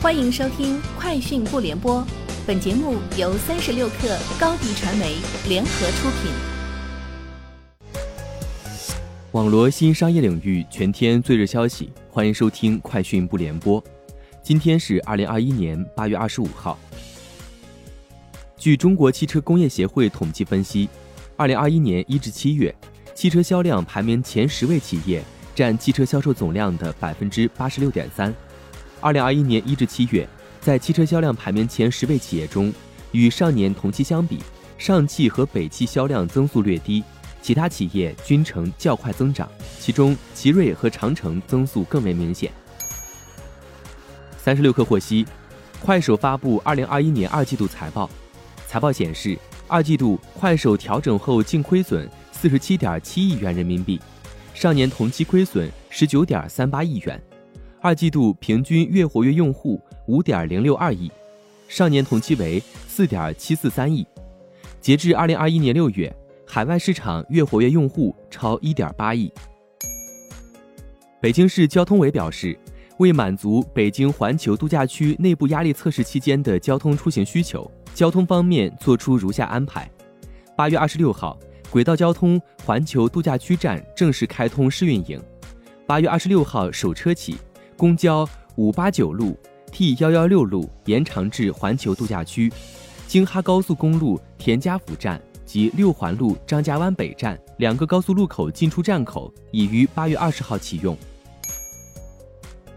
欢迎收听《快讯不联播》，本节目由三十六克高低传媒联合出品。网罗新商业领域全天最热消息，欢迎收听《快讯不联播》。今天是二零二一年八月二十五号。据中国汽车工业协会统计分析，二零二一年一至七月，汽车销量排名前十位企业占汽车销售总量的百分之八十六点三。二零二一年一至七月，在汽车销量排名前十位企业中，与上年同期相比，上汽和北汽销量增速略低，其他企业均呈较快增长，其中奇瑞和长城增速更为明显。三十六氪获悉，快手发布二零二一年二季度财报，财报显示，二季度快手调整后净亏损四十七点七亿元人民币，上年同期亏损十九点三八亿元。二季度平均月活跃用户五点零六二亿，上年同期为四点七四三亿。截至二零二一年六月，海外市场月活跃用户超一点八亿。北京市交通委表示，为满足北京环球度假区内部压力测试期间的交通出行需求，交通方面作出如下安排：八月二十六号，轨道交通环球度假区站正式开通试运营；八月二十六号首车起。公交五八九路、T 幺幺六路延长至环球度假区，京哈高速公路田家府站及六环路张家湾北站两个高速路口进出站口已于八月二十号启用。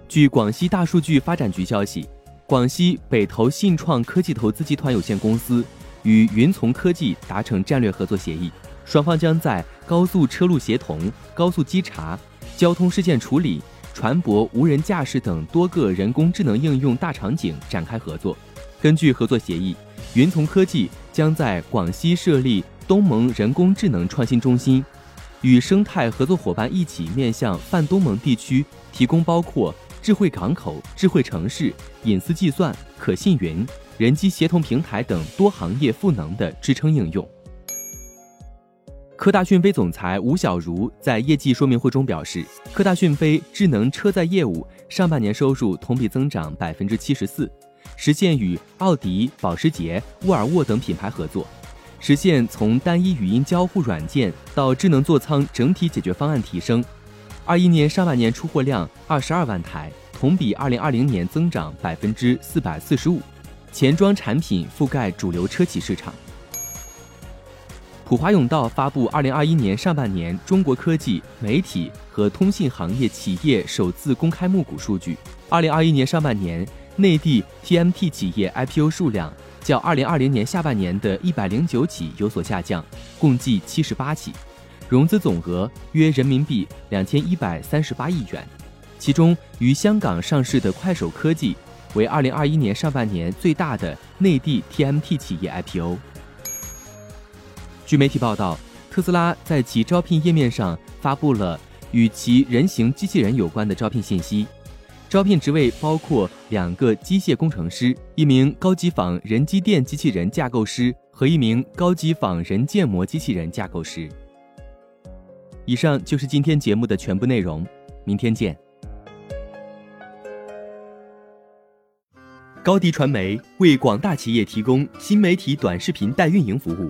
据广西大数据发展局消息，广西北投信创科技投资集团有限公司与云从科技达成战略合作协议，双方将在高速车路协同、高速稽查、交通事件处理。船舶、无人驾驶等多个人工智能应用大场景展开合作。根据合作协议，云从科技将在广西设立东盟人工智能创新中心，与生态合作伙伴一起面向泛东盟地区提供包括智慧港口、智慧城市、隐私计算、可信云、人机协同平台等多行业赋能的支撑应用。科大讯飞总裁吴小如在业绩说明会中表示，科大讯飞智能车载业务上半年收入同比增长百分之七十四，实现与奥迪、保时捷、沃尔沃等品牌合作，实现从单一语音交互软件到智能座舱整体解决方案提升。二一年上半年出货量二十二万台，同比二零二零年增长百分之四百四十五，前装产品覆盖主流车企市场。普华永道发布二零二一年上半年中国科技、媒体和通信行业企业首次公开募股数据。二零二一年上半年，内地 TMT 企业 IPO 数量较二零二零年下半年的一百零九起有所下降，共计七十八起，融资总额约人民币两千一百三十八亿元。其中，于香港上市的快手科技为二零二一年上半年最大的内地 TMT 企业 IPO。据媒体报道，特斯拉在其招聘页面上发布了与其人形机器人有关的招聘信息。招聘职位包括两个机械工程师、一名高级仿人机电机器人架构师和一名高级仿人建模机器人架构师。以上就是今天节目的全部内容，明天见。高迪传媒为广大企业提供新媒体短视频代运营服务。